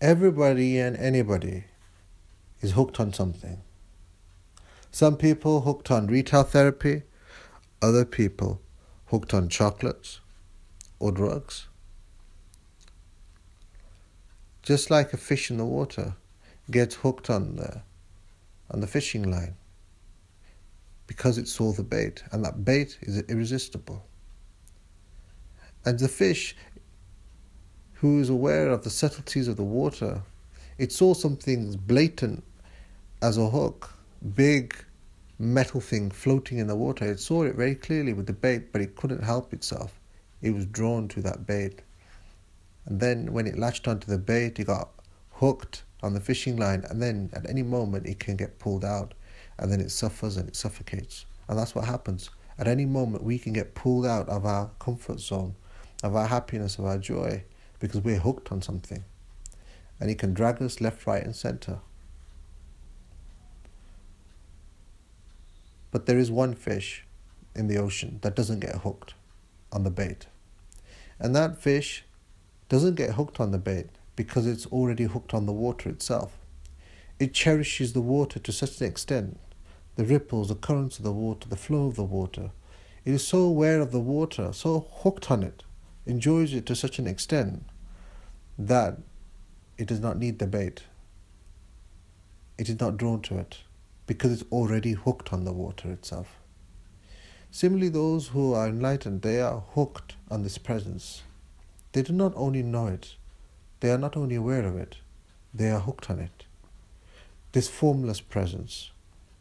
Everybody and anybody is hooked on something. Some people hooked on retail therapy, other people hooked on chocolates or drugs. Just like a fish in the water gets hooked on the on the fishing line because it saw the bait, and that bait is irresistible. And the fish, who is aware of the subtleties of the water, it saw something blatant as a hook, big metal thing floating in the water. It saw it very clearly with the bait, but it couldn't help itself. It was drawn to that bait. And then when it latched onto the bait, it got hooked on the fishing line, and then at any moment it can get pulled out, and then it suffers and it suffocates. And that's what happens. At any moment, we can get pulled out of our comfort zone, of our happiness, of our joy, because we're hooked on something. And He can drag us left, right, and center. But there is one fish in the ocean that doesn't get hooked on the bait. And that fish doesn't get hooked on the bait because it's already hooked on the water itself. It cherishes the water to such an extent the ripples, the currents of the water, the flow of the water. It is so aware of the water, so hooked on it, enjoys it to such an extent that it does not need the bait. It is not drawn to it because it's already hooked on the water itself. Similarly, those who are enlightened, they are hooked on this presence. They do not only know it, they are not only aware of it, they are hooked on it. This formless presence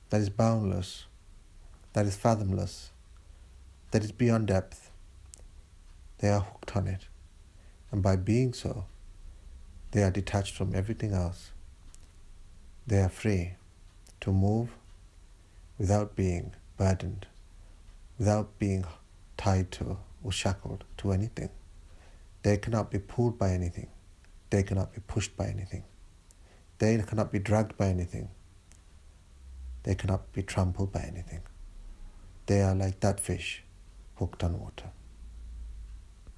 that is boundless, that is fathomless, that is beyond depth. They are hooked on it. And by being so, they are detached from everything else. They are free to move without being burdened, without being tied to or shackled to anything. They cannot be pulled by anything. They cannot be pushed by anything. They cannot be dragged by anything. They cannot be trampled by anything. They are like that fish hooked on water.